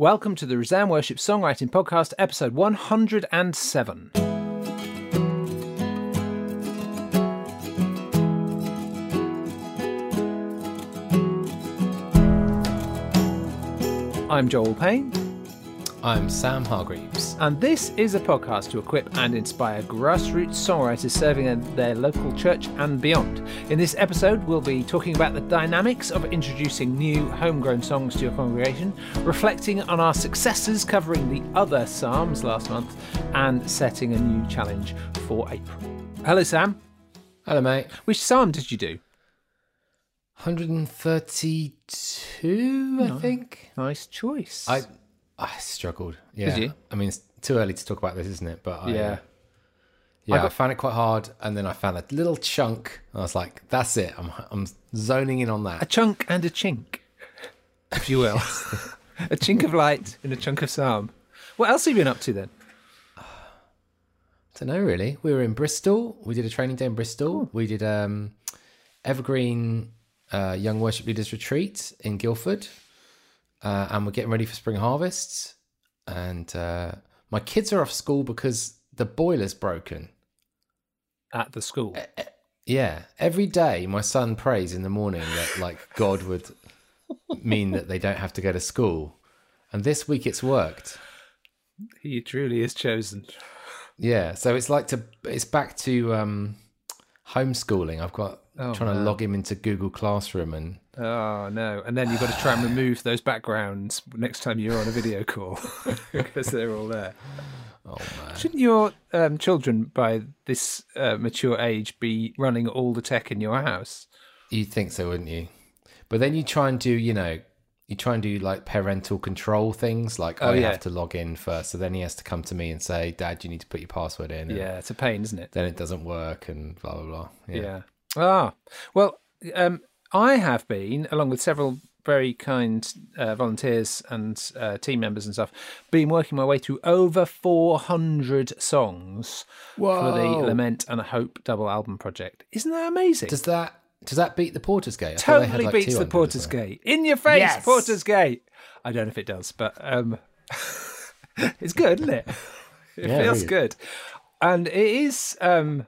Welcome to the Resound Worship Songwriting Podcast, episode 107. I'm Joel Payne, I'm Sam Hargreaves. and this is a podcast to equip and inspire grassroots songwriters serving in their local church and beyond. In this episode, we'll be talking about the dynamics of introducing new homegrown songs to your congregation, reflecting on our successes covering the other Psalms last month, and setting a new challenge for April. Hello, Sam. Hello, mate. Which Psalm did you do? 132, I think. Nice choice. I I struggled. Yeah. you? I mean, it's too early to talk about this, isn't it? But I, Yeah. yeah, I, got- found it quite hard, and then I found a little chunk. And I was like, "That's it. I'm I'm zoning in on that." a chunk and a chink, if you will. a chink of light and a chunk of psalm. What else have you been up to then? I don't know really. We were in Bristol. We did a training day in Bristol. We did um, Evergreen uh, Young Worship Leaders Retreat in Guildford, uh, and we're getting ready for spring harvests. And uh, my kids are off school because the boiler's broken. At the school. Yeah, every day my son prays in the morning that like God would mean that they don't have to go to school, and this week it's worked. He truly is chosen. Yeah, so it's like to it's back to um homeschooling. I've got Oh, trying to log him into Google Classroom and Oh no! And then you've got to try and remove those backgrounds next time you're on a video call because they're all there. oh man. Shouldn't your um, children, by this uh, mature age, be running all the tech in your house? You'd think so, wouldn't you? But then you try and do, you know, you try and do like parental control things, like Oh, I yeah. have to log in first. So then he has to come to me and say, "Dad, you need to put your password in." and Yeah, it's a pain, isn't it? Then it doesn't work, and blah blah blah. Yeah. Yeah. Ah, well, um, I have been, along with several very kind uh, volunteers and uh, team members and stuff, been working my way through over 400 songs for the Lament and a Hope double album project. Isn't that amazing? Does that does that beat the Porter's Gate? I thought had, totally like, beats the 200 Porter's something. Gate. In your face, Yes! Porter's Gate. I don't know if it does, but um, it's good, isn't it? It Yeah, feels really. good, and it is. Um,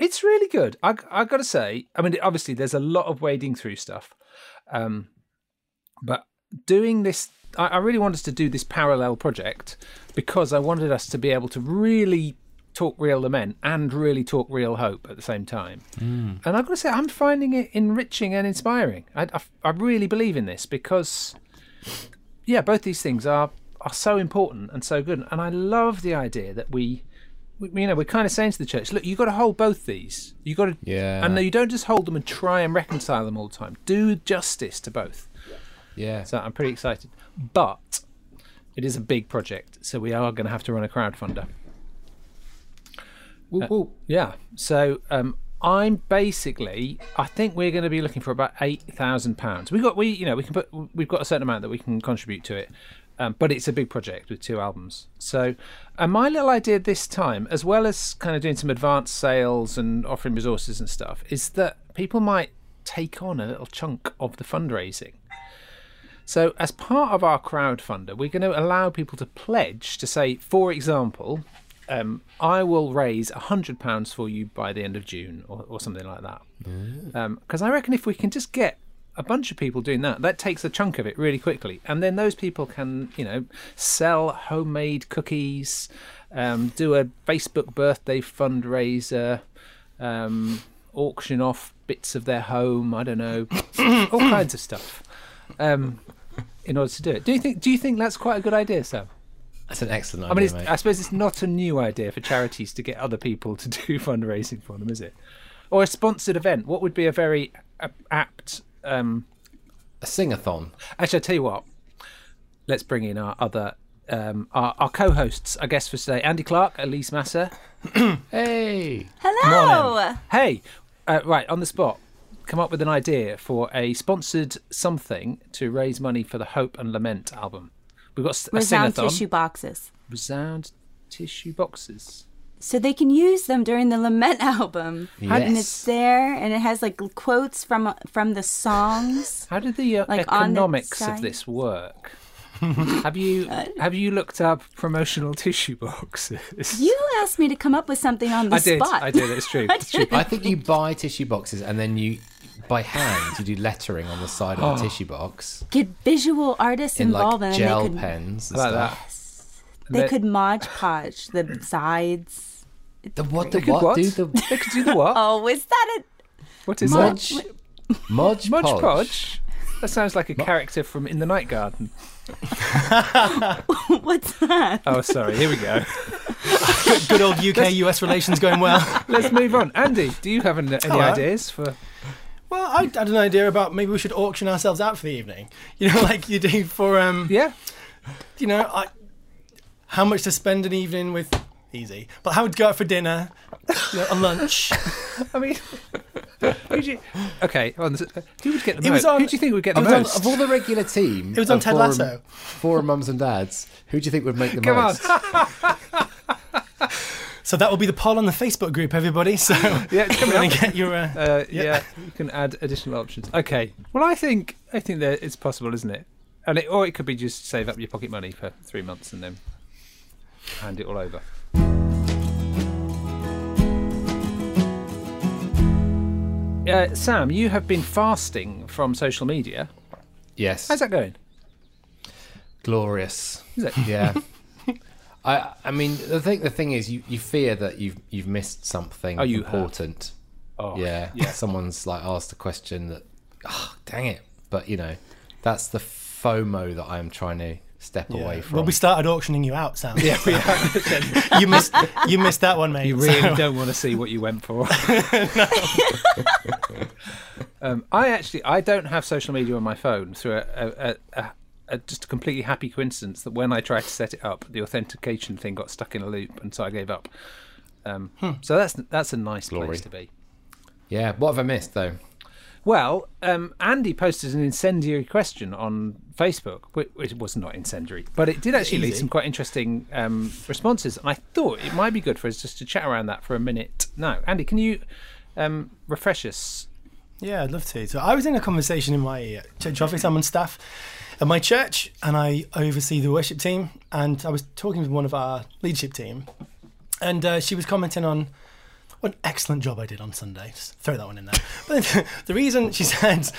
it's really good. I I got to say. I mean, obviously, there's a lot of wading through stuff, um, but doing this, I, I really wanted to do this parallel project because I wanted us to be able to really talk real lament and really talk real hope at the same time. And I've got to say, I'm finding it enriching and inspiring. I, I, I really believe in this because, yeah, both these things are are so important and so good. And I love the idea that we you know, we're kind of saying to the church, look, you've got to hold both these. You've got to, Yeah. and you don't just hold them and try and reconcile them all the time. Do justice to both. Yeah. So I'm pretty excited. But it is a big project, so we are going to have to run a crowdfunder. Whoop, whoop. Yeah. So um, I'm basically, I think we're going to be looking for about eight thousand pounds. We got we, you know, we can put, we've got a certain amount that we can contribute to it, um, but it's a big project with two albums. So, and my little idea this time, as well as kind of doing some advanced sales and offering resources and stuff, is that people might take on a little chunk of the fundraising. So, as part of our crowdfunder, we're going to allow people to pledge to say, for example, um, I will raise £100 for you by the end of June or, or something like that. Because I reckon if we can just get a bunch of people doing that, that takes a chunk of it really quickly. And then those people can, you know, sell homemade cookies, um, do a Facebook birthday fundraiser, um, auction off bits of their home, I don't know, all kinds of stuff. Um, in order to do it, do you think? Do you think that's quite a good idea, Sam? That's an excellent idea. I mean, it's, mate. I suppose it's not a new idea for charities to get other people to do fundraising for them, is it? Or a sponsored event. What would be a very apt? Um, a sing-a-thon. actually, I tell you what. Let's bring in our other um, our, our co-hosts. I guess for today, Andy Clark, Elise Massa. Hey. Hello. Hey, uh, right on the spot. Come up with an idea for a sponsored something to raise money for the Hope and Lament album. We've got s- a Resound sing-a-thon. tissue boxes. Resound tissue boxes. So they can use them during the Lament album. And it's there and it has like quotes from from the songs. How did the uh, Like on the economics of this work? have you have you looked up promotional tissue boxes? You asked me to come up with something on the I did. spot. I did. It's true. It's true. I think you buy tissue boxes and then you, by hand, you do lettering on the side of the tissue box Get visual artists in involved, like and gel they could pens and Like stuff. that. They They- could mod podge the sides. The what? The They could what? what? Do the They could do the what? Oh, is that it? what is Modge, that? Modge Modge Podge. Podge. That sounds like a character from In the Night Garden. What's that? Oh, sorry. Here we go. Good old UK US relations going well. Let's move on. Andy, do you have any, any Hello. ideas for? Well, I had an idea about maybe we should auction ourselves out for the evening. You know, like you do for um, Yeah. you know, I, how much to spend an evening with. Easy, but how would go out for dinner, you know, a lunch? I mean, who do you, okay. On who would get the It most? was on- who do you think would get the Of all, most? of all the regular team, It was on of Ted forum, Lasso. Forum mums and dads. Who do you think would make the Come on. most? So that will be the poll on the Facebook group, everybody. So Yeah, it's coming you're up. gonna get your. Uh, Uh, yeah. you can add additional options. Okay. Well, I think I think that it's possible, isn't it? And it, or it could be just save up your pocket money for three months and then hand it all over. Uh, Sam, you have been fasting from social media. Yes, How's that going? glorious. Is it? Yeah. I I mean the thing the thing is you, you fear that you've you've missed something Oh, you have. important. Oh, yeah. yeah. Someone's like asked a question that oh, dang it. But you know, that's the FOMO that I'm trying to step yeah. away from. It. Well, we started auctioning you out, Sam. Yeah, we have. you missed. You missed that one, mate. You really So- don't want to see what you went for. um, I actually I don't have social media on my phone through a, a, a, a, a just a completely happy coincidence that when I tried to set it up, the authentication thing got stuck in a loop, and so I gave up. Um, So that's that's a nice Glory. place to be. yeah, what have I missed though? Well, um, Andy posted an incendiary question on Facebook, which, which was not incendiary, but it did actually lead some quite interesting um, responses. And I thought it might be good for us just to chat around that for a minute. Now, Andy, can you um, refresh us? Yeah, I'd love to. So I was in a conversation in my uh, church office. I'm on staff at my church, and I oversee the worship team. And I was talking with one of our leadership team, and uh, she was commenting on what an excellent job I did on Sunday. Just throw that one in there. But the reason she said,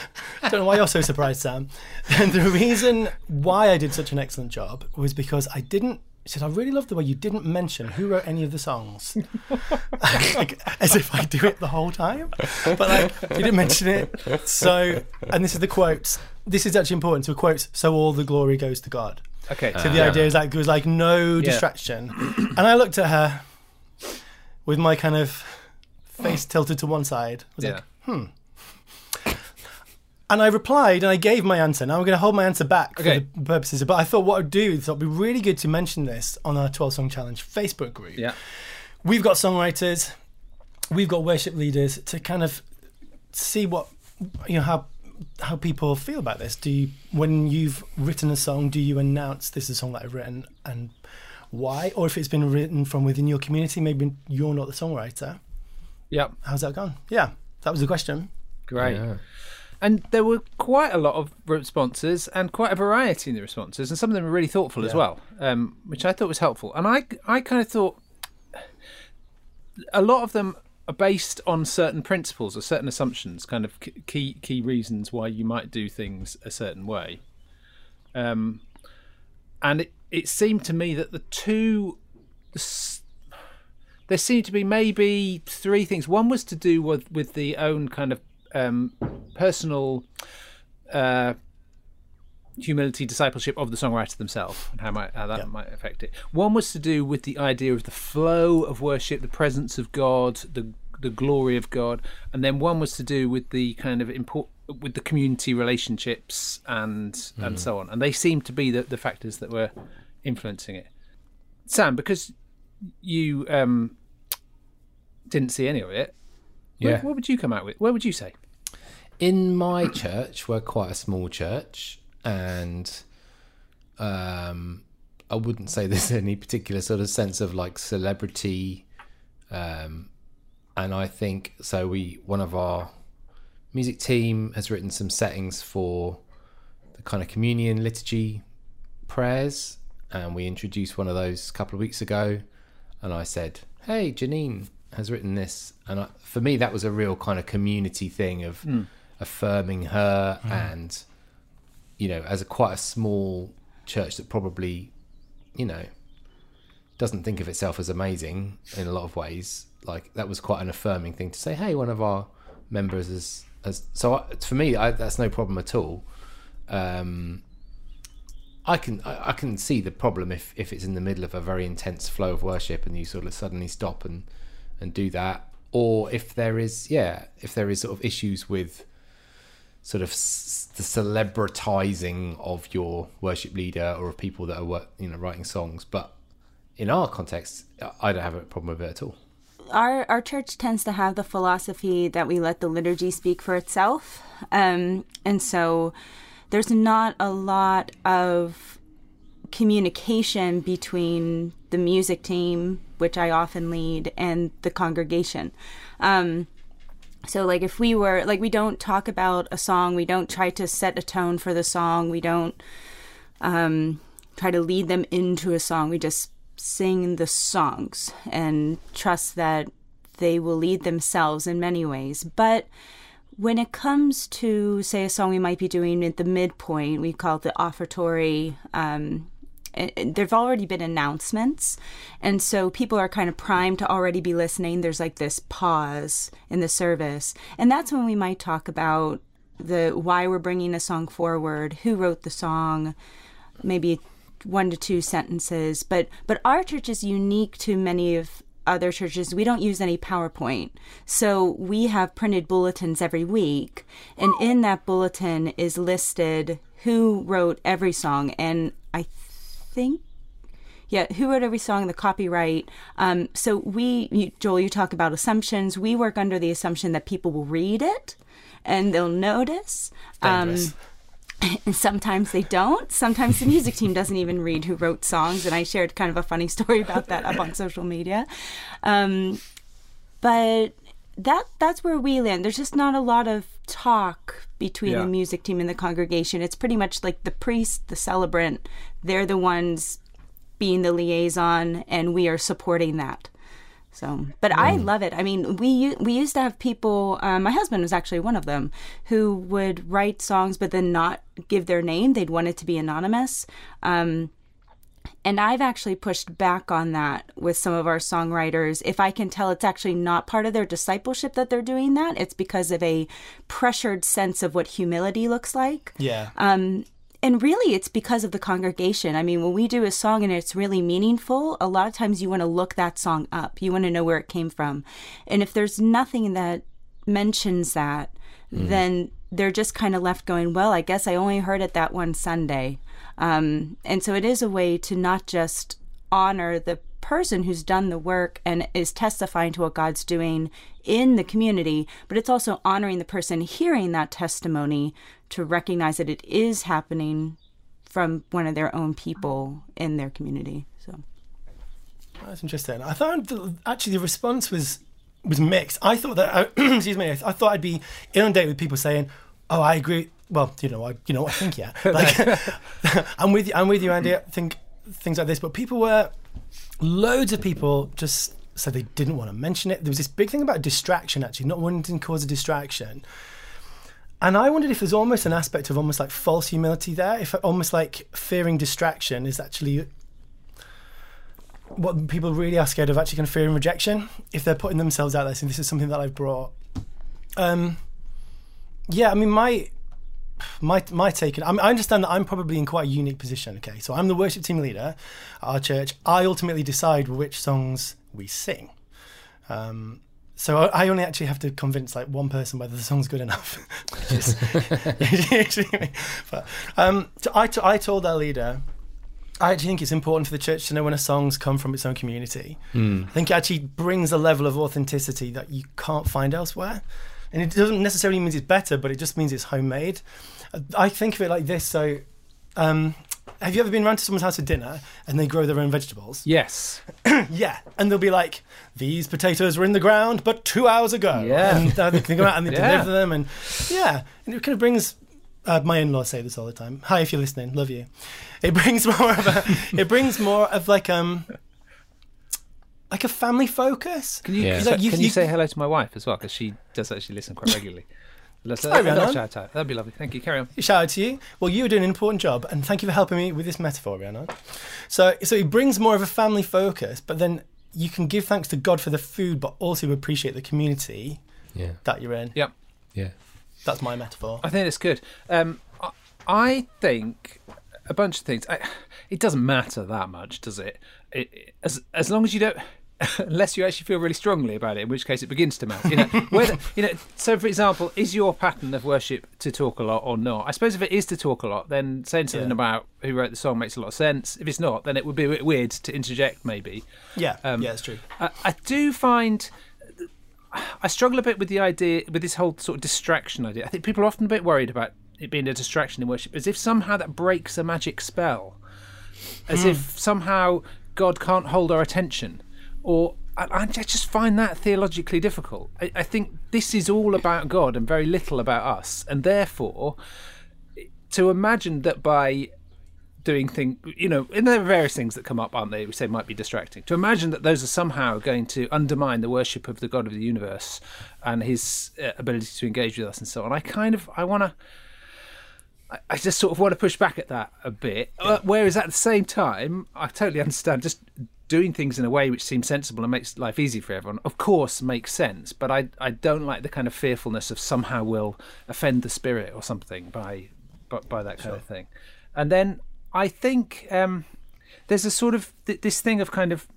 I don't know why you're so surprised, Sam. the reason why I did such an excellent job was because I didn't. She said, I really love the way you didn't mention who wrote any of the songs. like, as if I do it the whole time. But like, you didn't mention it. So, and this is the quotes. This is actually important. So, quotes, so all the glory goes to God. Okay, So the uh, idea is like, there was like no Yeah. distraction. and I looked at her with my kind of face tilted to one side. I was yeah. like, and I replied and I gave my answer. Now I'm going to hold my answer back Okay. for the purposes. But I thought what I'd do is it'd be really good to mention this on our 12 Song Challenge Facebook group. Yeah. We've got songwriters, we've got worship leaders to kind of see what you know how how people feel about this. Do you, when you've written a song, do you announce this is a song that I've written and why? Or if it's been written from within your community, maybe you're not the songwriter. Yep. How's that gone? Yeah, that was the question. Great. Yeah. And there were quite a lot of responses and quite a variety in the responses, and some of them were really thoughtful as well, um, which I thought was helpful. And I, I kind of thought a lot of them are based on certain principles or certain assumptions, kind of key key reasons why you might do things a certain way. Um, and it, it seemed to me that the two, there seemed to be maybe three things. One was to do with with the own kind of um, personal uh, humility discipleship of the songwriter themselves and how might how that Yeah. might affect it. One was to do with the idea of the flow of worship, the presence of God, the the glory of God, and then one was to do with the kind of import with the community relationships and and so on. And they seem to be the, the factors that were influencing it. Sam, because you um, didn't see any of it, Yeah. what, what would you come out with? Where would you say? in my church, we're quite a small church, and um, I wouldn't say there's any particular sort of sense of like celebrity. Um, and I think so. We one of our music team has written some settings for the kind of communion liturgy prayers, and we introduced one of those a couple of weeks ago. And I said, "Hey, Janine has written this," and I, for me, that was a real kind of community thing of hmm. affirming her, hmm. and you know, as a quite a small church that probably, you know, doesn't think of itself as amazing in a lot of ways. Like that was quite an affirming thing to say. Hey, one of our members is as so. I, for me, I, that's no problem at all. Um, I can I, I can see the problem if if it's in the middle of a very intense flow of worship and you sort of suddenly stop and and do that, or if there is yeah if there is sort of issues with sort of the celebritizing of your worship leader or of people that are you know writing songs, but in our context, I don't have a problem with it at all. Our our church tends to have the philosophy that we let the liturgy speak for itself, um, and so there's not a lot of communication between the music team, which I often lead, and the congregation. Um, so like if we were like we don't talk about a song, we don't try to set a tone for the song, we don't um, try to lead them into a song. We just sing the songs and trust that they will lead themselves in many ways. But when it comes to, say, a song we might be doing at the midpoint, we call it the offertory. Um, there've already been announcements, and so people are kind of primed to already be listening. There's like this pause in the service, and that's when we might talk about the why we're bringing a song forward, who wrote the song, maybe one to two sentences but but our church is unique to many of other churches we don't use any powerpoint so we have printed bulletins every week and in that bulletin is listed who wrote every song and i think yeah, who wrote every song, the copyright. Um, so we, you, Joel, you talk about assumptions. We work under the assumption that people will read it and they'll notice. Um. and sometimes they don't. Sometimes the music team doesn't even read who wrote songs, and I shared kind of a funny story about that up on social media. Um, but that that's where we land. There's just not a lot of talk between Yeah. the music team and the congregation. It's pretty much like the priest, the celebrant. They're the ones being the liaison, and we are supporting that. So, but I love it. I mean, we we used to have people. Um, my husband was actually one of them who would write songs, but then not give their name. They'd want it to be anonymous. Um, and I've actually pushed back on that with some of our songwriters. If I can tell it's actually not part of their discipleship that they're doing that, it's because of a pressured sense of what humility looks like. Yeah. Um, and really, it's because of the congregation. I mean, when we do a song and it's really meaningful, a lot of times you want to look that song up. You want to know where it came from. And if there's nothing that mentions that, then they're just kind of left going, well, I guess I only heard it that one Sunday. Um, and so it is a way to not just honor the person who's done the work and is testifying to what God's doing in the community, but it's also honoring the person hearing that testimony to recognize that it is happening from one of their own people in their community. So That's interesting. I thought the, actually the response was was mixed. I thought that uh, excuse me. I thought I'd be inundated with people saying, "Oh, I agree." Well, you know, I you know, I think yeah. Like, I'm with you. I'm with you, Andy. I think things like this, but people were loads of people just said they didn't want to mention it. There was this big thing about distraction, actually, not wanting to cause a distraction. And I wondered if there's almost an aspect of almost like false humility there, if almost like fearing distraction is actually what people really are scared of actually kind of fearing rejection if they're putting themselves out there saying this is something that I've brought. Um, yeah, I mean my my my take. I, mean, I understand that I'm probably in quite a unique position. Okay, so I'm the worship team leader at our church. I ultimately decide which songs we sing. Um, so I I only actually have to convince like one person whether the song's good enough. Which is usually me. but um, so I, t- I told our leader I actually think it's important for the church to know when a song's come from its own community. I think it actually brings a level of authenticity that you can't find elsewhere. And it doesn't necessarily mean it's better, but it just means it's homemade. I think of it like this. So, um, have you ever been around to someone's house for dinner and they grow their own vegetables? Yes. Yeah, and they'll be like, "These potatoes were in the ground, but two hours ago." Yeah. and uh, they can go out and they Yeah. deliver them, and yeah, and it kind of brings uh, my in-laws say this all the time. Hi, if you're listening, love you. It brings more of a. it brings more of like um. Like a family focus. Can you, Yeah. Like, you- can you, you- say hello to my wife as well? Because she does actually listen quite regularly. Let's Hi, a little Rhiannon. shout out. That'd be lovely. Thank you. Carry on. Shout out to you. Well, you are doing an important job, and thank you for helping me with this metaphor, Rhiannon. So, so it brings more of a family focus, but then you can give thanks to God for the food, but also appreciate the community Yeah. that you're in. Yep. Yeah. That's my metaphor. I think it's good. Um, I, I think a bunch of things. I, it doesn't matter that much, does it? it, it- as as long as you don't. Unless you actually feel really strongly about it, in which case it begins to matter. You know, whether you know. So, for example, is your pattern of worship to talk a lot or not? I suppose if it is to talk a lot, then saying something Yeah. about who wrote the song makes a lot of sense. If it's not, then it would be a bit weird to interject, maybe. Yeah, Um, yeah, it's true. I, I do find I struggle a bit with the idea with this whole sort of distraction idea. I think people are often a bit worried about it being a distraction in worship, as if somehow that breaks a magic spell, as if somehow God can't hold our attention, or I, I just find that theologically difficult. I, I think this is all about God and very little about us, and therefore, to imagine that by doing things, you know, and there are various things that come up, aren't they? We say might be distracting. To imagine that those are somehow going to undermine the worship of the God of the universe and His uh, ability to engage with us and so on. I kind of, I want to. I- just sort of want to push back at that a bit. Uh, whereas at the same time, I totally understand just doing things in a way which seems sensible and makes life easy for everyone, of course, makes sense. But I, I don't like the kind of fearfulness of somehow will offend the spirit or something by, by, by that kind of thing. And then I think um, there's a sort of th- this thing of kind of,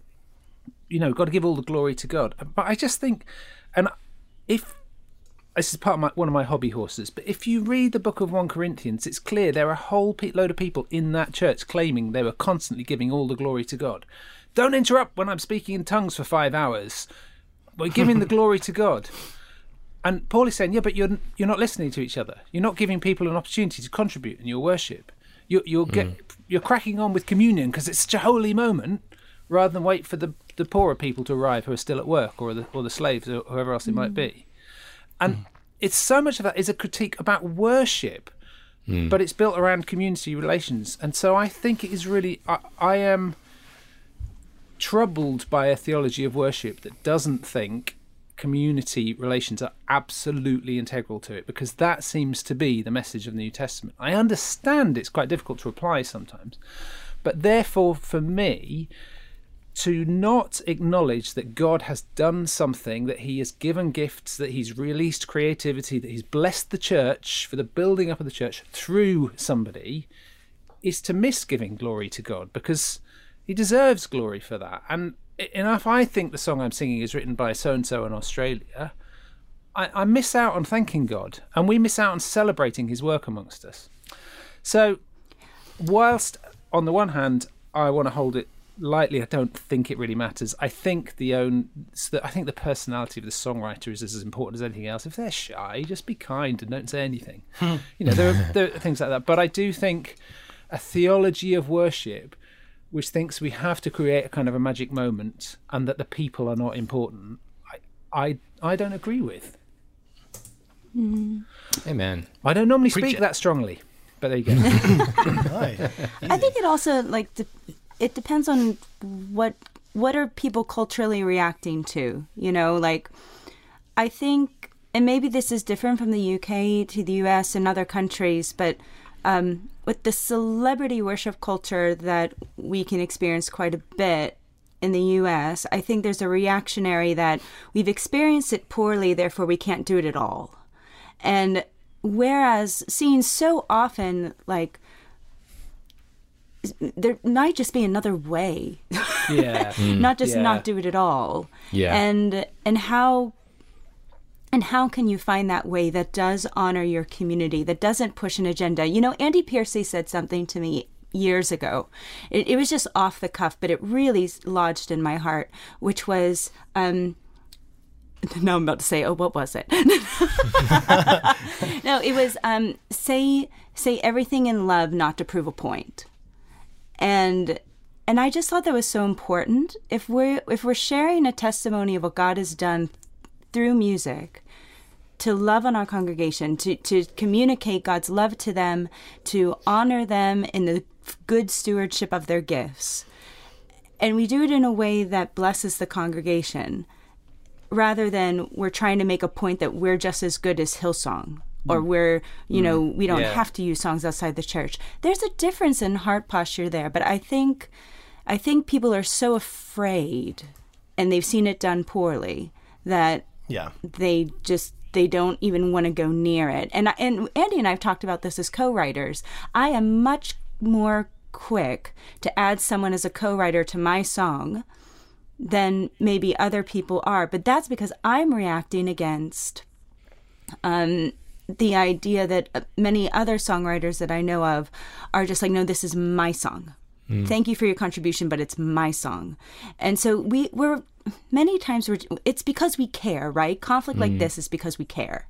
you know, got to give all the glory to God. But I just think, and if this is part of my, one of my hobby horses. But if you read the book of 1 Corinthians, it's clear there are a whole pe- load of people in that church claiming they were constantly giving all the glory to God. Don't interrupt when I'm speaking in tongues for five hours. We're giving the glory to God. And Paul is saying, yeah, but you're you're not listening to each other. You're not giving people an opportunity to contribute in your worship. You're you're get, hmm. you're cracking on with communion because it's such a holy moment, rather than wait for the the poorer people to arrive who are still at work or the or the slaves or whoever else it might hmm. be. And hmm. it's so much of that is a critique about worship, but it's built around community relations. And so I think it is really, I, I am troubled by a theology of worship that doesn't think community relations are absolutely integral to it because that seems to be the message of the New Testament. I understand it's quite difficult to apply sometimes, but therefore, for me, to not acknowledge that God has done something, that He has given gifts, that He's released creativity, that He's blessed the church for the building up of the church through somebody, is to miss giving glory to God because He deserves glory for that. And enough, I think the song I'm singing is written by so and so in Australia, I, I miss out on thanking God, and we miss out on celebrating His work amongst us. So, whilst on the one hand I want to hold it lightly, I don't think it really matters. I think the own, I think the personality of the songwriter is as important as anything else. If they're shy, just be kind and don't say anything. Hmm. you know, there are, there are things like that. But I do think a theology of worship which thinks we have to create a kind of a magic moment and that the people are not important, I I, I don't agree with. Hmm. Amen. I don't normally Preach speak it. that strongly, but there you go. I think it also like de- it depends on what what are people culturally reacting to. You know, like I think, and maybe this is different from the UK to the US and other countries, but um, with the celebrity worship culture that we can experience quite a bit in the US, I think there's a reactionary that we've experienced it poorly, therefore we can't do it at all. And whereas seen so often, like there might just be another way yeah. not just Yeah. not do it at all Yeah. and and how and how can you find that way that does honor your community that doesn't push an agenda? You know andy piercy said something to me years ago. It, it was just off the cuff but it really lodged in my heart which was um now i'm about to say oh what was it? No it was um say say everything in love not to prove a point. And and I just thought that was so important. If we're if we're sharing a testimony of what God has done through music, to love on our congregation, to, to communicate God's love to them, to honor them in the good stewardship of their gifts. And we do it in a way that blesses the congregation rather than we're trying to make a point that we're just as good as Hillsong or mm. we're, you know, mm. we don't Yeah. have to use songs outside the church. There's a difference in heart posture there, but I think I think people are so afraid and they've seen it done poorly that Yeah. they just they don't even want to go near it. And and Andy and I've talked about this as co-writers. I am much more quick to add someone as a co-writer to my song than maybe other people are, but that's because I'm reacting against um the idea that uh, many other songwriters that I know of are just like, no, this is my song. Mm. Thank you for your contribution, but it's my song. And so we we're many times we're it's because we care, right? Conflict like mm. this is because we care.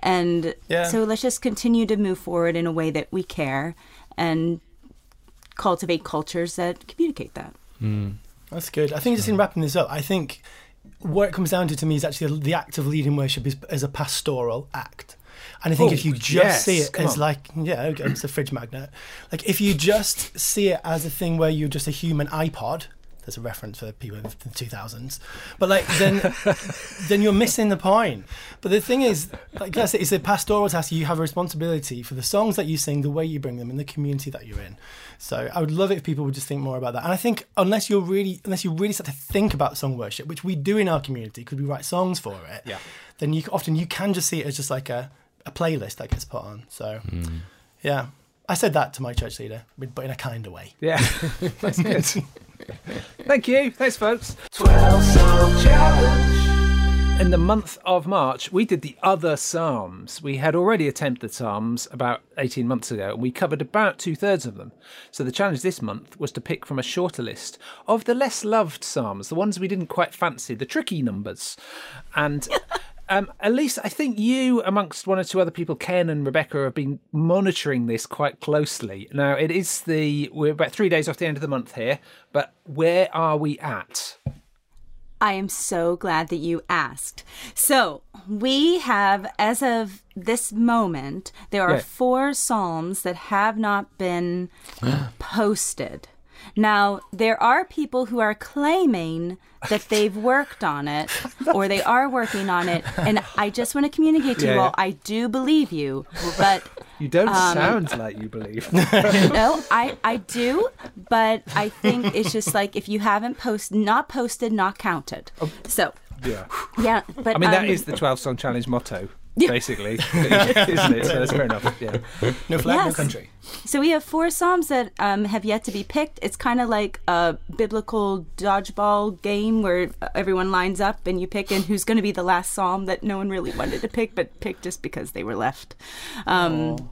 And Yeah. so let's just continue to move forward in a way that we care and cultivate cultures that communicate that. Mm. That's good. I think just in wrapping this up, I think what it comes down to to me is actually the act of leading worship is as a pastoral act. And I think Oh, if you just yes, see it as on. like, yeah, okay, it's a fridge magnet. Like if you just see it as a thing where you're just a human iPod, there's a reference for people in the 2000s, but like then then you're missing the point. But the thing is, like I said, it's a pastoral task. You have a responsibility for the songs that you sing, the way you bring them, and the community that you're in. So I would love it if people would just think more about that. And I think unless you're really, unless you really start to think about song worship, which we do in our community, because we write songs for it, Yeah. then you often you can just see it as just like a, a playlist that gets put on. So hmm. yeah, I said that to my church leader, but in a kinder way. Yeah, that's good. Thank you. Thanks, folks. 12 song challenge. In the month of March, we did the other Psalms. We had already attempted Psalms about 18 months ago, and we covered about two thirds of them. So the challenge this month was to pick from a shorter list of the less loved Psalms, the ones we didn't quite fancy, the tricky numbers. And um, Elise I think you, amongst one or two other people, Ken and Rebecca, have been monitoring this quite closely. Now, it is the, we're about three days off the end of the month here, but where are we at? I am so glad that you asked. So, we have, as of this moment, there are Yeah. four Psalms that have not been posted. Now, there are people who are claiming that they've worked on it or they are working on it. And I just want to communicate to Yeah, you all yeah. I do believe you, but You don't Um, sound like you believe. no, I, I do, but I think it's just like if you haven't post, not posted, not counted. So, yeah. yeah, but I mean, that um, is the 12 song challenge motto, basically, isn't it? So that's fair enough. Yeah. No flag, no Yes. country. So we have four psalms that um, have yet to be picked. It's kind of like a biblical dodgeball game where everyone lines up and you pick in who's going to be the last psalm that no one really wanted to pick, but picked just because they were left. Um,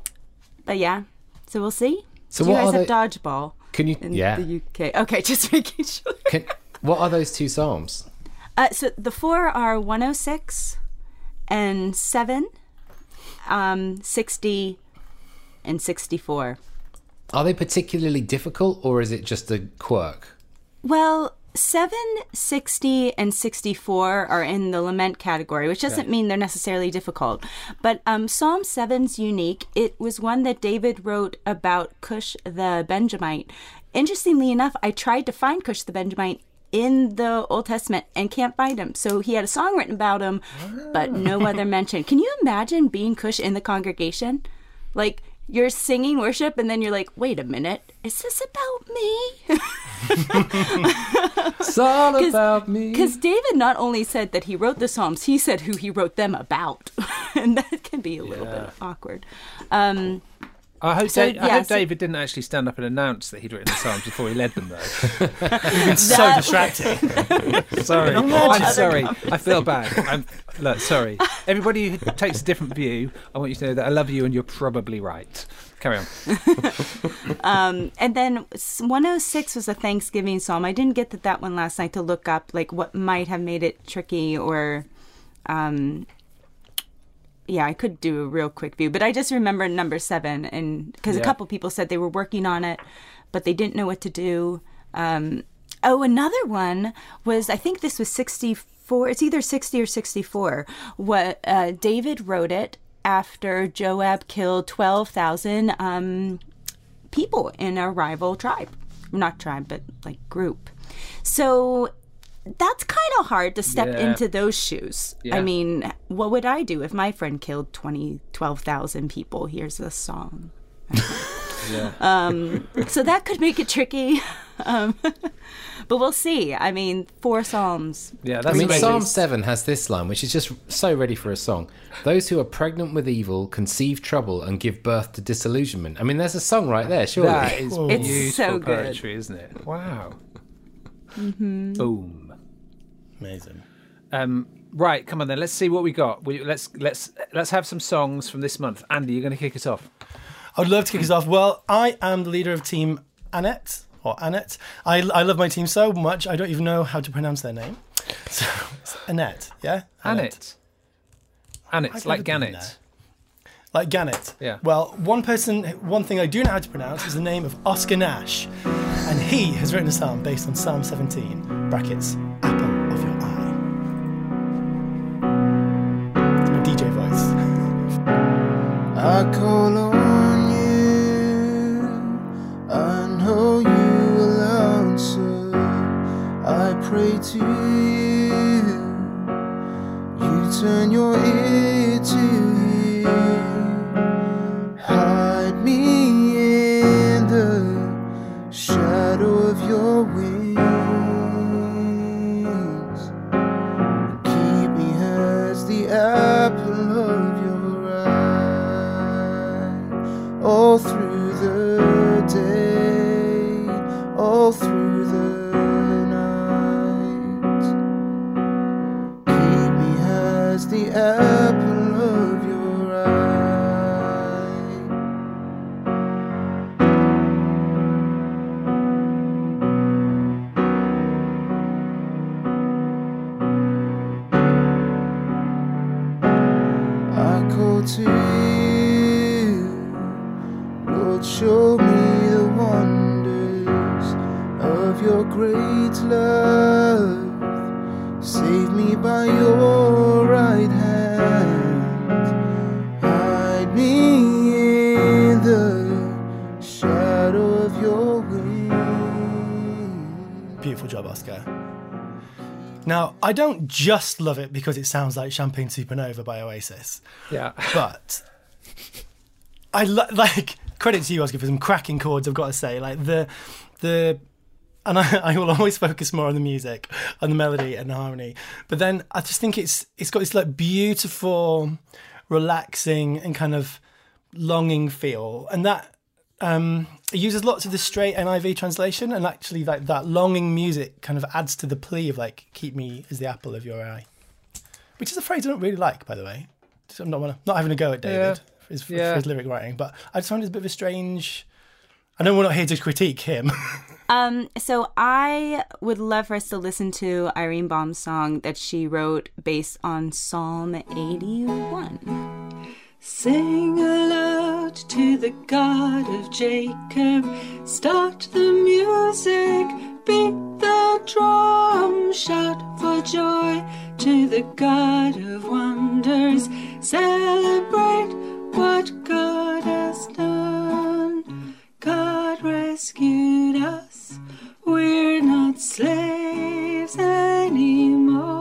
but yeah, so we'll see. So Do you guys are have they- dodgeball Can you? in yeah. the UK? Okay, just making sure. Can, what are those two psalms? Uh, so the four are 106 and 7, um, 60, and 64. Are they particularly difficult, or is it just a quirk? Well, 7, 60, and 64 are in the lament category, which doesn't mean they're necessarily difficult. But um, Psalm 7's unique. It was one that David wrote about Cush the Benjamite. Interestingly enough, I tried to find Cush the Benjamite in the Old Testament and can't find him. So he had a song written about him, but no other mention. Can you imagine being Cush in the congregation? Like, you're singing worship, and then you're like, wait a minute, is this about me? It's all about me. Because David not only said that he wrote the Psalms, he said who he wrote them about. and that can be a little bit awkward. Um, I hope, So, Da- I yeah, hope so- David didn't actually stand up and announce that he'd written the Psalms before he led them, though. It's so That- distracting. Sorry. I'm sorry. I feel bad. I'm look, sorry. Everybody who takes a different view, I want you to know that I love you and you're probably right. Carry on. and then 106 was a Thanksgiving psalm. I didn't get to that one last night to look up like what might have made it tricky or um yeah, I could do a real quick view, but I just remember number 7 and cuz a couple people said they were working on it, but they didn't know what to do. Um Oh, another one was I think this was 64 64. It's either 60 or 64. What uh, David wrote it after Joab killed 12,000 um, people in a rival tribe. Not tribe, but like group. So that's kind of hard to step Yeah. into those shoes. Yeah. I mean, what would I do if my friend killed 20, 12,000 people? Here's this song. Um, so that could make it tricky. Um, but we'll see. I mean, four psalms. Yeah, I that's mean, amazing. Psalm 7 has this line, which is just so ready for a song. Those who are pregnant with evil conceive trouble and give birth to disillusionment. I mean, there's a song right there, surely. That is It's beautiful so good. poetry, isn't it? Wow. Boom. Amazing. Um, right, come on then. Let's see what we got. We, let's let's let's have some songs from this month. Andy, you're going to kick us off. I would love to kick us off. Well, I am the leader of Team Annette or Annette. I, I love my team so much I don't even know how to pronounce their name. So it's Annette, yeah. Annette. Annette, I've like never been Gannet. Like Gannett. Yeah. Well, one person, one thing I do know how to pronounce is the name of Oscar Nash, and he has written a psalm based on Psalm 17 brackets apple of your eye. It's my DJ voice. I call on you. I know you will answer. I pray to you. You turn your ear show me the wonders of your great love. Save me by your right hand. Hide me in the shadow of your wings. Beautiful job, Oscar. Now, I don't just love it because it sounds like Champagne Supernova by Oasis, Yeah. but I lo- like credit to you, Oscar, for some cracking chords. I've got to say, like the the, and I, I will always focus more on the music, on the melody and the harmony. But then I just think it's it's got this like beautiful, relaxing and kind of longing feel, and that um, it uses lots of the straight NIV translation, and actually, like that longing music kind of adds to the plea of like "keep me as the apple of your eye," which is a phrase I don't really like, by the way. So I'm not wanna, not having a go at David Yeah. For, his, for his lyric writing, but I just find it a bit of a strange. I know we're not here to critique him. Um, so I would love for us to listen to Irene Baum's song that she wrote based on Psalm 81. Sing aloud to the God of Jacob. Start the music, beat the drum, shout for joy to the God of wonders. Celebrate what God has done. God rescued us. We're not slaves anymore.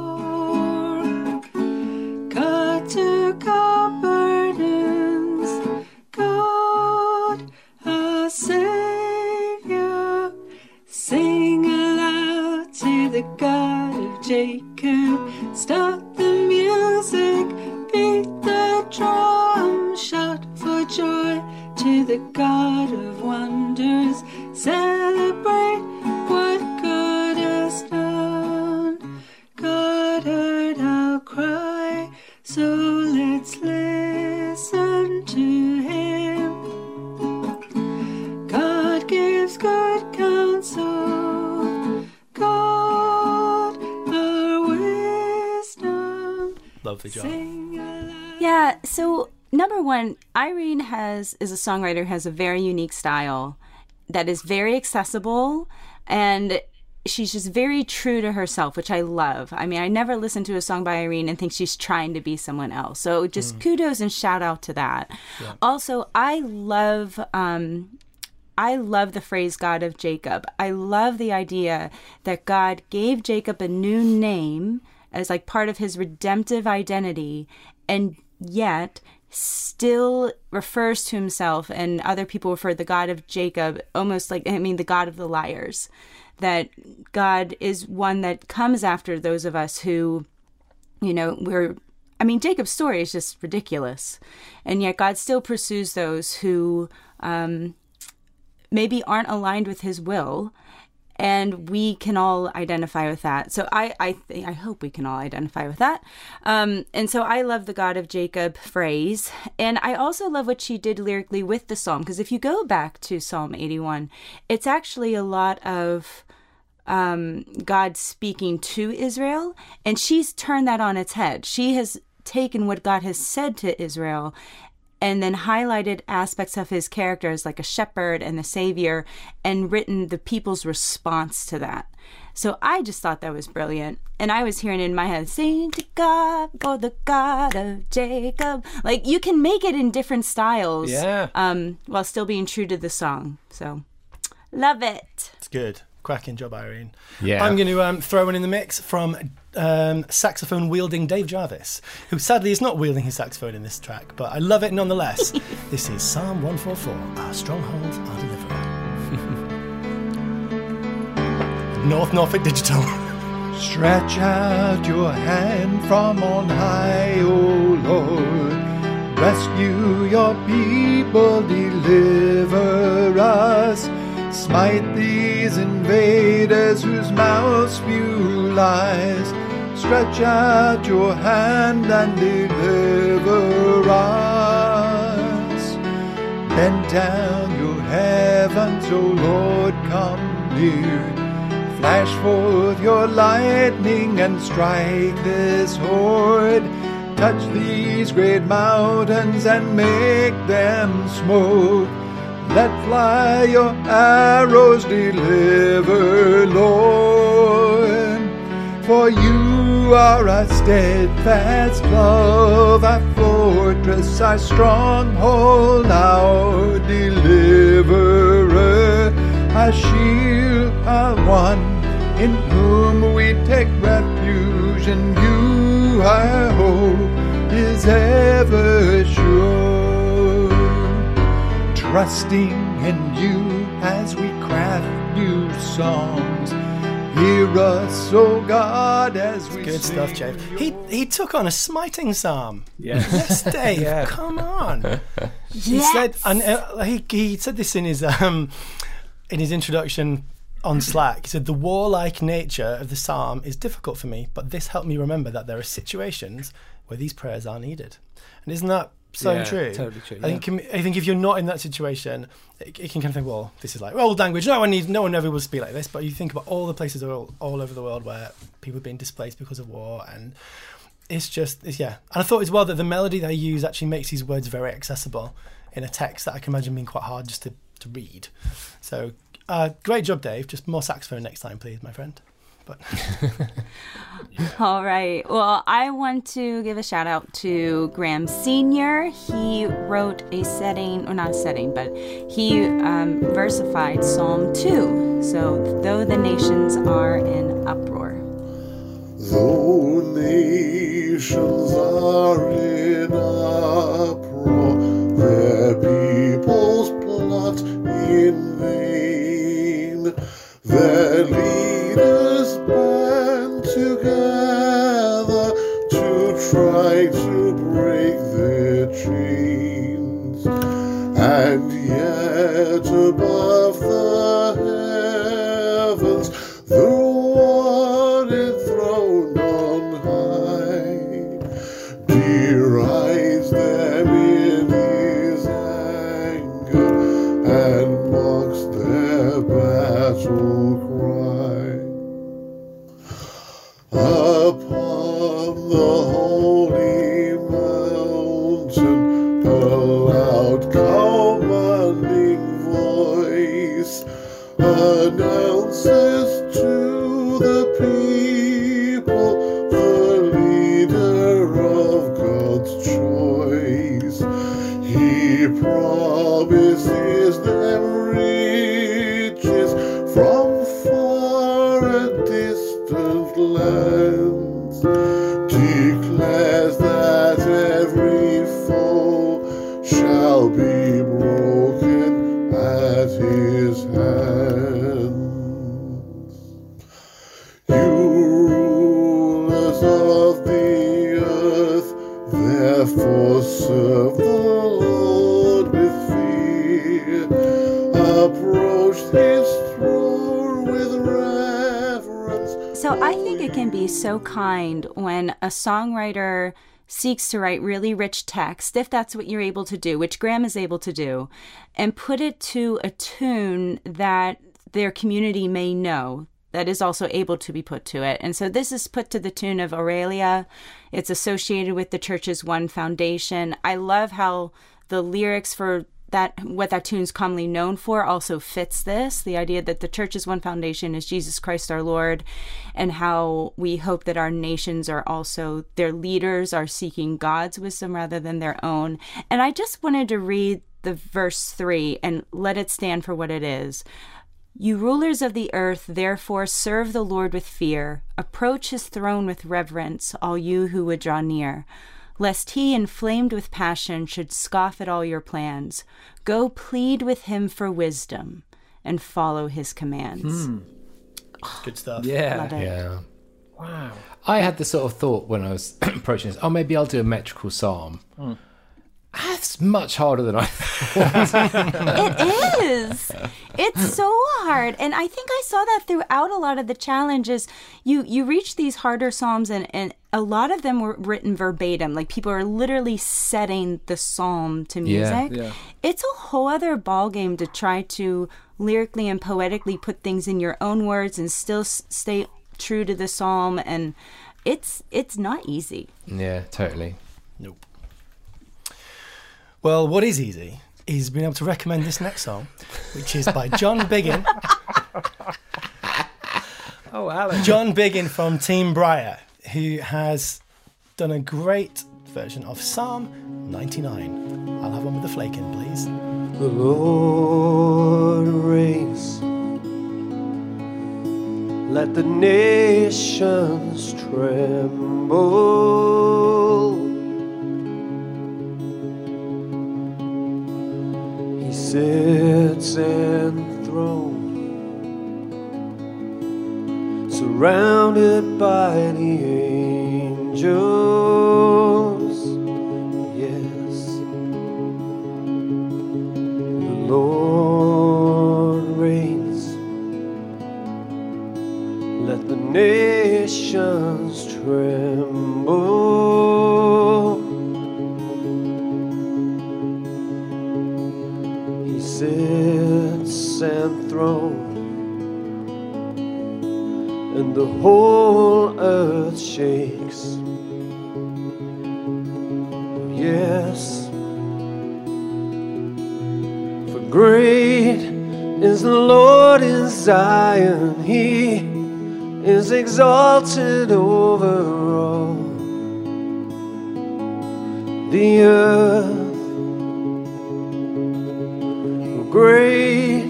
Irene has is a songwriter who has a very unique style that is very accessible and she's just very true to herself, which I love. I mean, I never listen to a song by Irene and think she's trying to be someone else. So just kudos and shout out to that. Also, I love um I love the phrase God of Jacob. I love the idea that God gave Jacob a new name as like part of his redemptive identity and yet still refers to himself and other people refer the God of Jacob almost like I mean the God of the liars. That God is one that comes after those of us who you know, we're I mean Jacob's story is just ridiculous. And yet God still pursues those who um maybe aren't aligned with his will and we can all identify with that. So i i i hope we can all identify with that. Um and so i love the god of jacob phrase. And i also love what she did lyrically with the psalm because if you go back to psalm 81 it's actually a lot of um god speaking to israel and she's turned that on its head. She has taken what god has said to israel and then highlighted aspects of his character as like a shepherd and the savior and written the people's response to that. So I just thought that was brilliant. And I was hearing in my head, sing to God, oh the God of Jacob. Like you can make it in different styles. Yeah. Um, while still being true to the song. So love it. It's good. Cracking job, Irene. Yeah. I'm going to um, throw one in the mix from um, saxophone wielding Dave Jarvis, who sadly is not wielding his saxophone in this track, but I love it nonetheless. this is Psalm 144 Our Strongholds Are Deliverer. North Norfolk Digital. Stretch out your hand from on high, O Lord. Rescue your people, deliver us. Smite these invaders whose mouths spew lies. Stretch out your hand and deliver us. Bend down your heavens, O Lord, come near. Flash forth your lightning and strike this horde. Touch these great mountains and make them smoke. Let fly your arrows, deliver, Lord. For you are our steadfast love, our fortress, our stronghold, our deliverer, our shield, our one in whom we take refuge, and you, our hope, is ever sure trusting in you as we craft new songs. Hear us, O God, as we Good sing. stuff, Dave. He he took on a smiting psalm. Yeah. Yes, Dave. Yeah. Come on. He said, and uh, he, he said this in his um, in his introduction on Slack. He said, "The warlike nature of the psalm is difficult for me, but this helped me remember that there are situations where these prayers are needed." And isn't that so Yeah, true? totally true, I think I think if you're not in that situation, it, it can kind of think, "Well, this is like old language. No one needs, no one ever will speak like this." But you think about all the places all, all over the world where people have been displaced because of war and it's just it's, yeah and i thought as well that the melody they use actually makes these words very accessible in a text that i can imagine being quite hard just to, to read so uh, great job dave just more saxophone next time please my friend but All right. Well, I want to give a shout out to Graham Sr. He wrote a setting, or not a setting, but he um, versified Psalm 2. So, though the nations are in uproar. Though nations are in uproar, their peoples plot in vain. Their leaders songwriter seeks to write really rich text, if that's what you're able to do, which Graham is able to do, and put it to a tune that their community may know that is also able to be put to it. And so this is put to the tune of Aurelia. It's associated with the church's One Foundation. I love how the lyrics for that what that tune's commonly known for also fits this the idea that the church's one foundation is jesus christ our lord and how we hope that our nations are also their leaders are seeking god's wisdom rather than their own and i just wanted to read the verse 3 and let it stand for what it is you rulers of the earth, therefore, serve the Lord with fear. Approach his throne with reverence, all you who would draw near. Lest he, inflamed with passion, should scoff at all your plans. Go plead with him for wisdom and follow his commands. Hmm. Good stuff. Yeah. Love it. Yeah. Wow. I had this sort of thought when I was approaching this. Oh, maybe I'll do a metrical psalm. Hmm. That's much harder than I thought. It is. It's so hard. And I think I saw that throughout a lot of the challenges. You you reach these harder psalms and, and a lot of them were written verbatim. Like people are literally setting the psalm to Yeah. music. Yeah. It's a whole other ballgame to try to lyrically and poetically put things in your own words and still s- stay true to the psalm and it's it's not easy. Yeah, totally. Nope. Well, what is easy is being able to recommend this next song, which is by John Biggin. Oh, Alan. John Biggin from Team Briar, who has done a great version of Psalm 99. I'll have one with the flake in, please. The Lord reigns. Let the nations tremble. Sits throne, surrounded by the angels. Exalted over all the earth. Great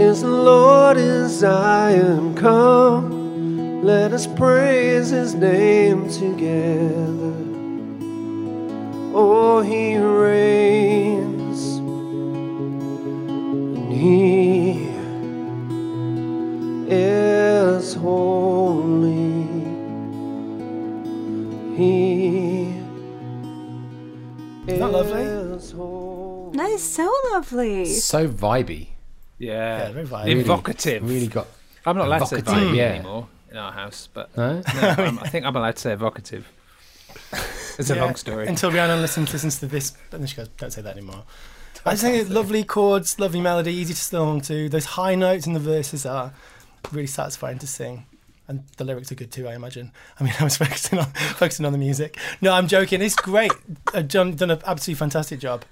is the Lord in Zion, come, let us praise His name together. That lovely? is holy. That is so lovely. So vibey. Yeah. Yeah, very violent. Evocative. Really got. I'm not allowed to say Evocative, vibe yeah. anymore in our house, but No? no, I'm- think I'm allowed to say evocative. It's a Yeah, long story. Until Rihanna listens, listens to this, and then she goes, "Don't say that anymore." I just think it's lovely chords, lovely melody, easy to sing along to. Those high notes in the verses are really satisfying to sing, and the lyrics are good too. I imagine. I mean, I was focusing on focusing on the music. No, I'm joking. It's great. Uh, John done an absolutely fantastic job.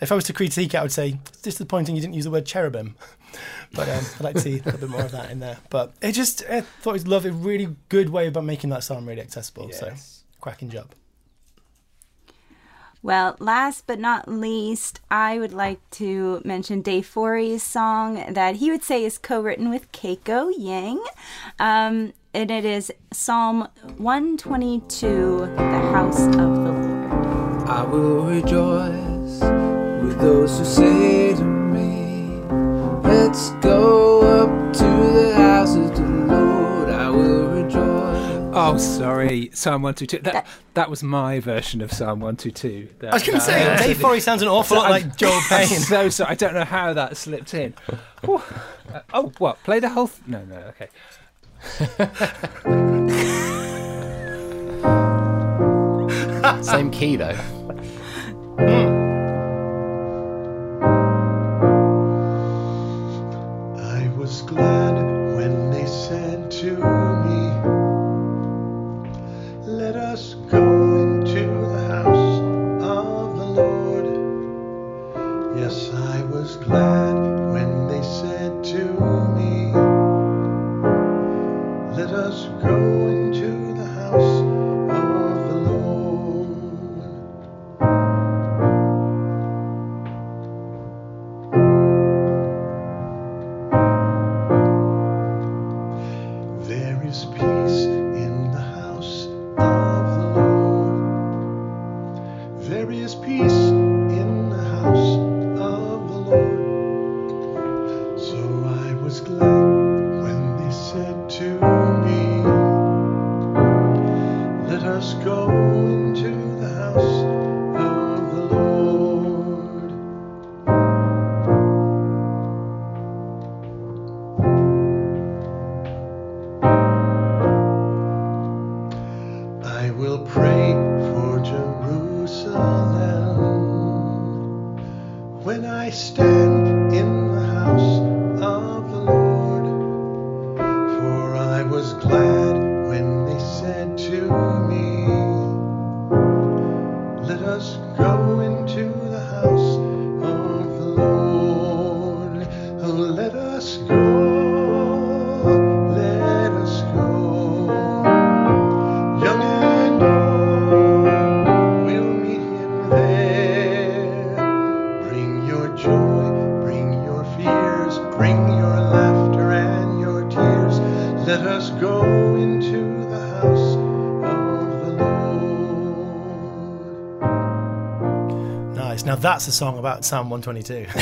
If I was to critique it, I would say it's disappointing you didn't use the word cherubim. But um, I'd like to see a little bit more of that in there. But it just, I thought it was lovely, really good way about making that song really accessible. So, cracking job. Well, last but not least, I would like to mention Dave Forey's song that he would say is co-written with Keiko Yang. Um, and it is Psalm 122, The House of the Lord. I will rejoice with those who say to me, Let's go up to the house of the Lord. I will rejoice. Oh, sorry, Psalm one two two. That that was my version of Psalm one two two. I was going to say, Dave Forey sounds an awful lot like Joel I'm Payne. so sorry. I don't know how that slipped in. Whew. Uh, oh, what? Play the whole? Th- no, no. Okay. Same key though. I Let us go into the house of the Lord. Nice. Now that's a song about Psalm 122. Oh,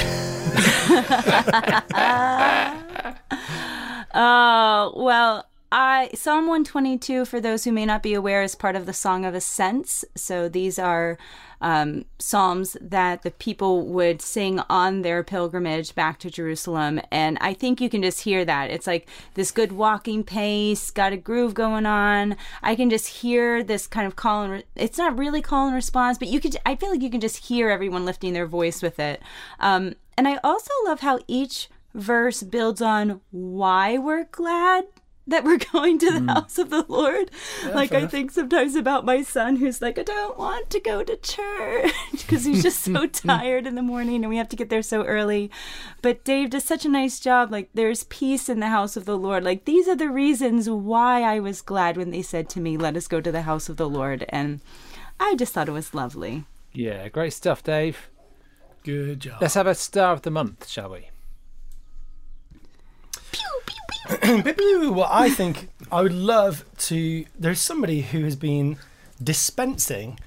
uh, well, I Psalm 122 for those who may not be aware is part of the Song of Ascents. So these are um, psalms that the people would sing on their pilgrimage back to Jerusalem, and I think you can just hear that. It's like this good walking pace, got a groove going on. I can just hear this kind of call and re- it's not really call and response, but you could. I feel like you can just hear everyone lifting their voice with it. Um, and I also love how each verse builds on why we're glad that we're going to the hmm. house of the Lord. like I think sometimes about my son who's like, I don't want to go to church because he's just so tired in the morning and we have to get there so early. But Dave does such a nice job. Like there's peace in the house of the Lord. Like these are the reasons why I was glad when they said to me, Let us go to the house of the Lord. And I just thought it was lovely. Yeah, great stuff, Dave. Good job. Let's have a star of the month, shall we? Pew, well, I think I would love to. There's somebody who has been dispensing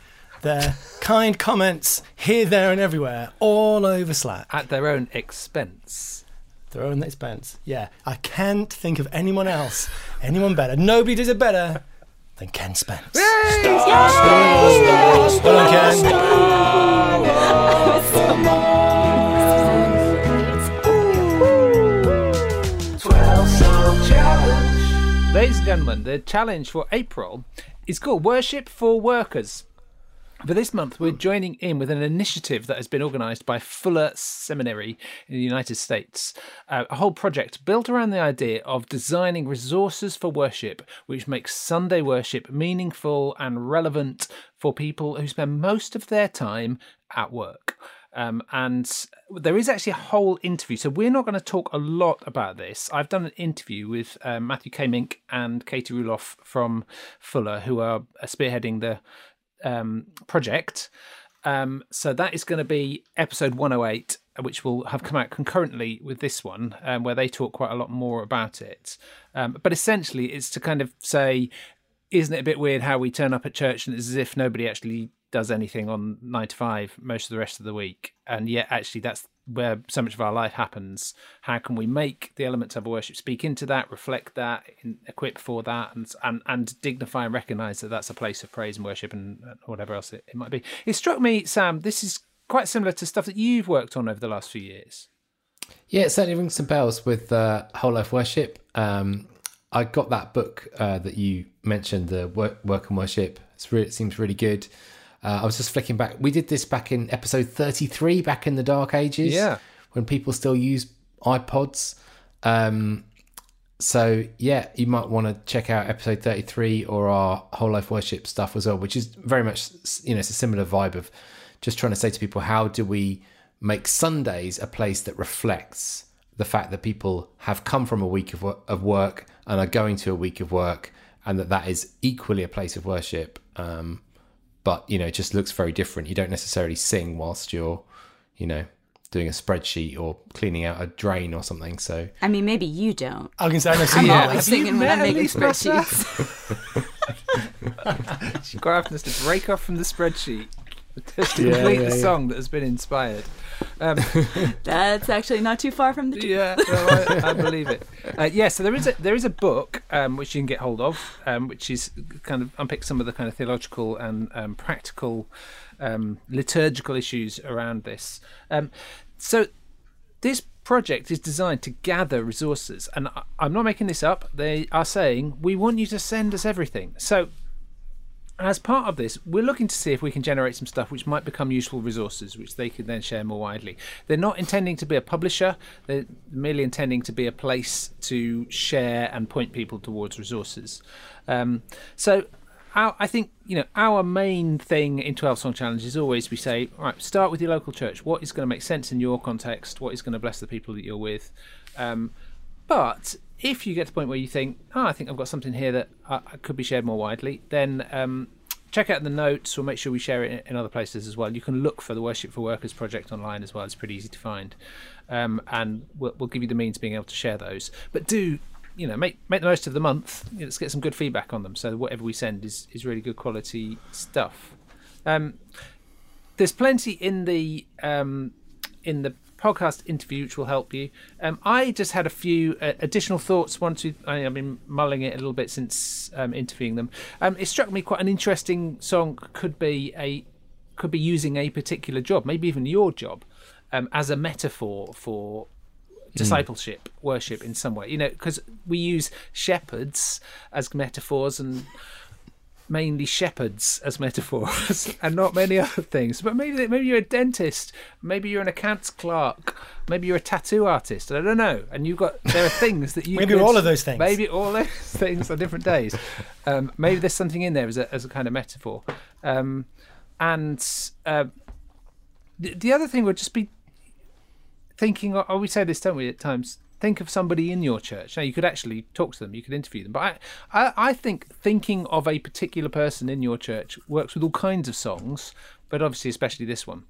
their kind comments here, there, and everywhere, all over Slack. At their own expense. Their own expense. Yeah, I can't think of anyone else, anyone better. Nobody does it better than Ken Spence. Well done, Ken. Twelve Ladies and gentlemen, the challenge for April is called Worship for Workers. For this month, we're joining in with an initiative that has been organised by Fuller Seminary in the United States. Uh, a whole project built around the idea of designing resources for worship which makes Sunday worship meaningful and relevant for people who spend most of their time at work. Um, and there is actually a whole interview. So we're not going to talk a lot about this. I've done an interview with um, Matthew Kaemingk and Katie Ruloff from Fuller, who are spearheading the um, project. Um, so that is going to be episode 108, which will have come out concurrently with this one, um, where they talk quite a lot more about it. Um, but essentially, it's to kind of say, isn't it a bit weird how we turn up at church and it's as if nobody actually does anything on nine to five most of the rest of the week, and yet actually that's where so much of our life happens. How can we make the elements of worship speak into that, reflect that, equip for that, and and and dignify and recognise that that's a place of praise and worship and whatever else it, it might be. It struck me, Sam. This is quite similar to stuff that you've worked on over the last few years. Yeah, it certainly rings some bells with uh, whole life worship. Um, I got that book uh, that you mentioned, the work, work and worship. Really, it seems really good. Uh, I was just flicking back. We did this back in episode thirty-three, back in the dark ages. Yeah. when people still use iPods. Um, so yeah, you might want to check out episode thirty-three or our whole life worship stuff as well, which is very much you know it's a similar vibe of just trying to say to people how do we make Sundays a place that reflects the fact that people have come from a week of, of work and are going to a week of work, and that that is equally a place of worship. Um, but you know, it just looks very different. You don't necessarily sing whilst you're, you know, doing a spreadsheet or cleaning out a drain or something. So I mean, maybe you don't. I can say, I know, so I'm yeah, always Have you singing when I'm making Elise Massa? spreadsheets. She grabbed us to break off from the spreadsheet just to Yeah, complete yeah, the yeah. song that has been inspired. Um, That's actually not too far from the truth. yeah, no, I, I believe it. Uh, yeah, so there is a there is a book um, which you can get hold of, um, which is kind of unpick some of the kind of theological and um, practical um, liturgical issues around this. Um, so this project is designed to gather resources, and I, I'm not making this up. They are saying we want you to send us everything. So as part of this, we're looking to see if we can generate some stuff which might become useful resources, which they could then share more widely. They're not intending to be a publisher; they're merely intending to be a place to share and point people towards resources. Um, so, our, I think you know our main thing in Twelve Song Challenge is always we say, all right, start with your local church. What is going to make sense in your context? What is going to bless the people that you're with? Um, but if you get to the point where you think, oh, I think I've got something here that uh, could be shared more widely, then um, check out the notes or make sure we share it in, in other places as well. You can look for the Worship for Workers project online as well. It's pretty easy to find. Um, and we'll, we'll give you the means of being able to share those. But do, you know, make make the most of the month. Let's get some good feedback on them. So whatever we send is, is really good quality stuff. Um, there's plenty in the um, in the podcast interview which will help you. Um, I just had a few uh, additional thoughts. One, to I, I've been mulling it a little bit since um, interviewing them. Um, it struck me quite an interesting song. Could be a could be using a particular job, maybe even your job, um, as a metaphor for discipleship, worship in some way. You know, because we use shepherds as metaphors and mainly shepherds as metaphors and not many other things. But maybe maybe you're a dentist, maybe you're an accounts clerk, maybe you're a tattoo artist. I don't know. And you've got there are things that you Maybe could- all of those things. Maybe all those things on different days. Um, maybe there's something in there as a as a kind of metaphor. Um, and uh, the, the other thing would just be thinking. Oh, we say this, don't we? At times, think of somebody in your church. Now, you could actually talk to them, you could interview them. But I, I, I think thinking of a particular person in your church works with all kinds of songs, but obviously, especially this one.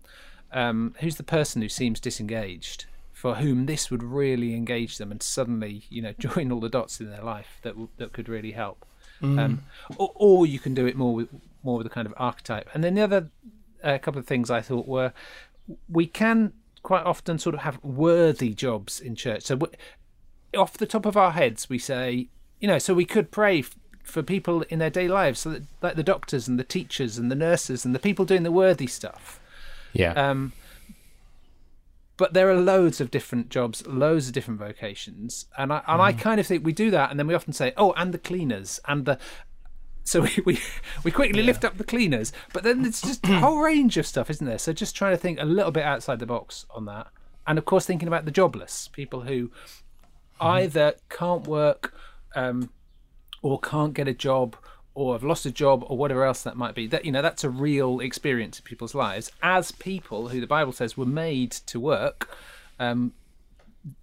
Um, who's the person who seems disengaged? For whom this would really engage them, and suddenly, you know, join all the dots in their life that w- that could really help. Um, or, or you can do it more with more with a kind of archetype. And then the other uh, couple of things I thought were we can quite often sort of have worthy jobs in church. So off the top of our heads, we say, you know, so we could pray f- for people in their daily lives, so that, like the doctors and the teachers and the nurses and the people doing the worthy stuff. yeah, Um, but there are loads of different jobs, loads of different vocations, and I and I kind of think we do that, and then we often say, oh, and the cleaners and the. So we we, we quickly lift up the cleaners, but then it's just a whole range of stuff, isn't there? So just trying to think a little bit outside the box on that, and of course thinking about the jobless people who either can't work um, or can't get a job or have lost a job or whatever else that might be. That you know that's a real experience in people's lives. As people who the bible says were made to work um,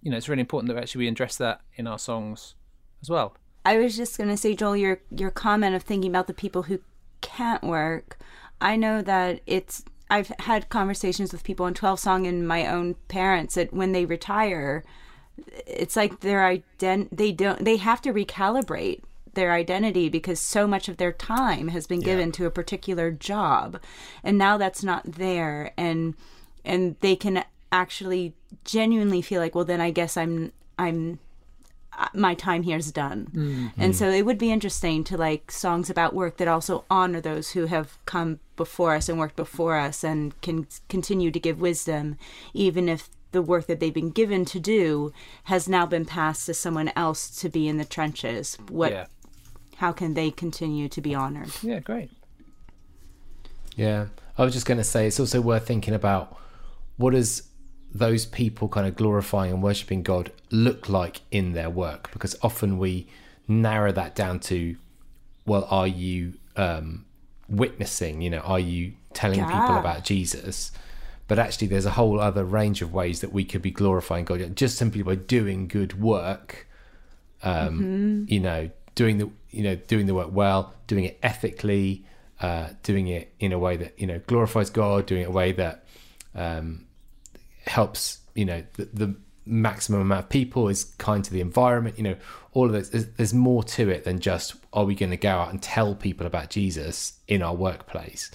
you know it's really important that actually we address that in our songs as well I was just going to say, Joel, your your comment of thinking about the people who can't work. I know that it's I've had conversations with people on 12 Song and my own parents that when they retire, it's like their ident they don't they have to recalibrate their identity because so much of their time has been given to a particular job and now that's not there and and they can actually genuinely feel like well then I guess I'm I'm my time here is done. Mm-hmm. And so it would be interesting to like songs about work that also honor those who have come before us and worked before us and can continue to give wisdom, even if the work that they've been given to do has now been passed to someone else to be in the trenches. What, Yeah. how can they continue to be honored? Yeah, great. Yeah. I was just going to say it's also worth thinking about what does those people kind of glorifying and worshiping God look like in their work? Because often we narrow that down to, well, are you um, witnessing? You know, are you telling people about Jesus? But actually, there's a whole other range of ways that we could be glorifying God just simply by doing good work. Um, You know, doing the you know doing the work well, doing it ethically, uh, doing it in a way that you know glorifies God, doing it in a way that um, helps you know the, the maximum amount of people is kind to the environment you know all of this there's, there's more to it than just are we going to go out and tell people about jesus in our workplace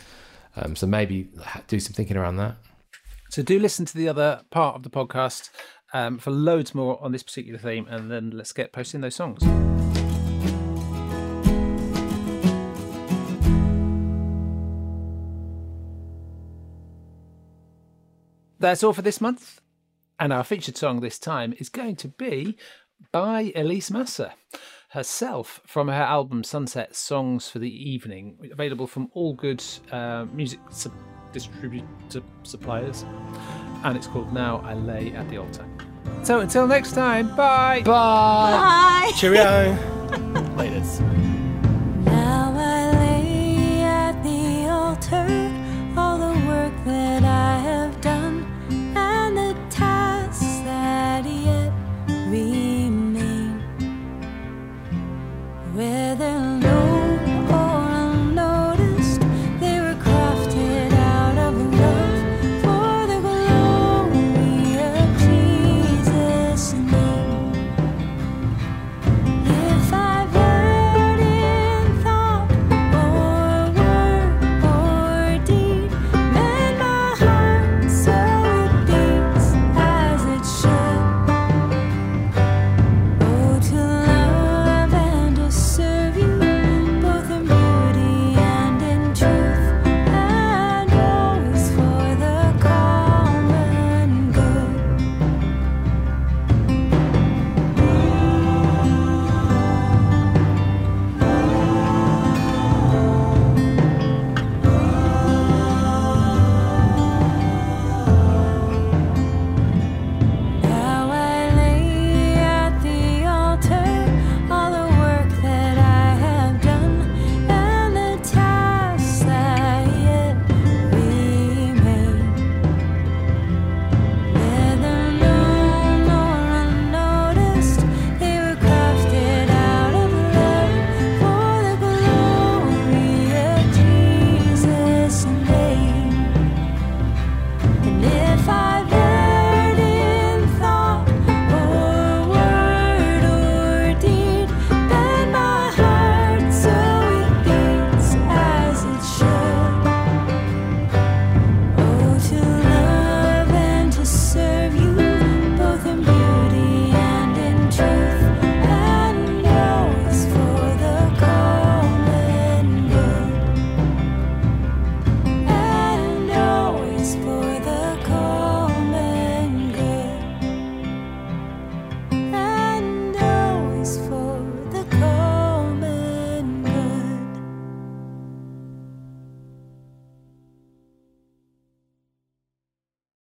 um, so maybe do some thinking around that So do listen to the other part of the podcast um, for loads more on this particular theme, and then let's get posting those songs. That's all for this month. And our featured song this time is going to be by Elise Massa herself from her album Sunset Songs for the Evening, available from all good uh, music sub- distributor suppliers. And it's called Now I Lay at the Altar. So until next time, bye. Bye. Cheerio. Laters.